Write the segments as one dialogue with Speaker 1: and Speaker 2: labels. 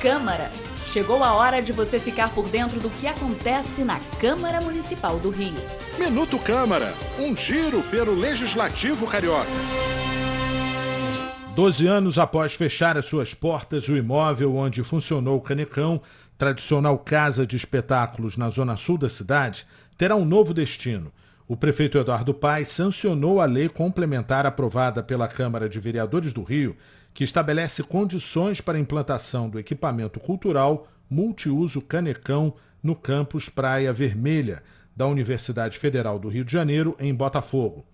Speaker 1: Câmara. Chegou a hora de você ficar por dentro do que acontece na Câmara Municipal do Rio.
Speaker 2: Minuto Câmara, um giro pelo Legislativo Carioca.
Speaker 3: Doze anos após fechar as suas portas, o imóvel onde funcionou o Canecão, tradicional casa de espetáculos na zona sul da cidade, terá um novo destino. O prefeito Eduardo Paes sancionou a lei complementar aprovada pela Câmara de Vereadores do Rio, que estabelece condições para a implantação do equipamento cultural multiuso Canecão no campus Praia Vermelha, da Universidade Federal do Rio de Janeiro, em Botafogo.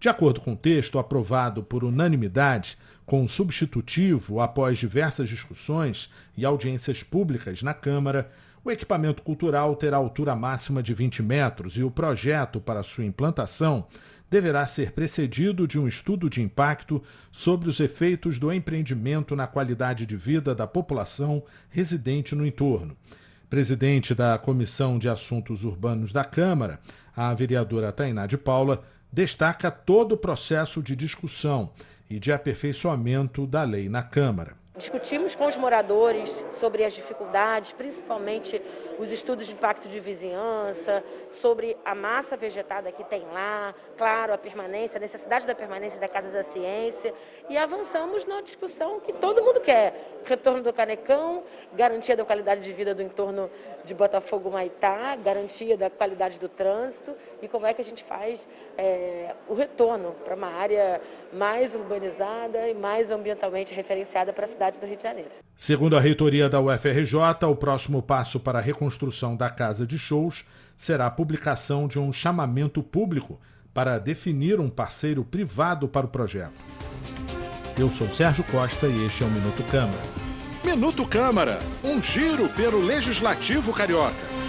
Speaker 3: De acordo com o texto aprovado por unanimidade, com substitutivo após diversas discussões e audiências públicas na Câmara, o equipamento cultural terá altura máxima de 20 metros e o projeto para sua implantação deverá ser precedido de um estudo de impacto sobre os efeitos do empreendimento na qualidade de vida da população residente no entorno. Presidente da Comissão de Assuntos Urbanos da Câmara, a vereadora Tainá de Paula destaca todo o processo de discussão e de aperfeiçoamento da lei na Câmara.
Speaker 4: Discutimos com os moradores sobre as dificuldades, principalmente os estudos de impacto de vizinhança, sobre a massa vegetada que tem lá, claro, a permanência, a necessidade da permanência da Casa da Ciência, e avançamos na discussão que todo mundo quer: retorno do Canecão, garantia da qualidade de vida do entorno de Botafogo Maitá, garantia da qualidade do trânsito e como é que a gente faz é, o retorno para uma área mais urbanizada e mais ambientalmente referenciada para a cidade cidade do Rio de Janeiro.
Speaker 3: Segundo a reitoria da UFRJ, o próximo passo para a reconstrução da casa de shows será a publicação de um chamamento público para definir um parceiro privado para o projeto. Eu sou Sérgio Costa e este é o Minuto Câmara.
Speaker 2: Minuto Câmara, um giro pelo Legislativo Carioca.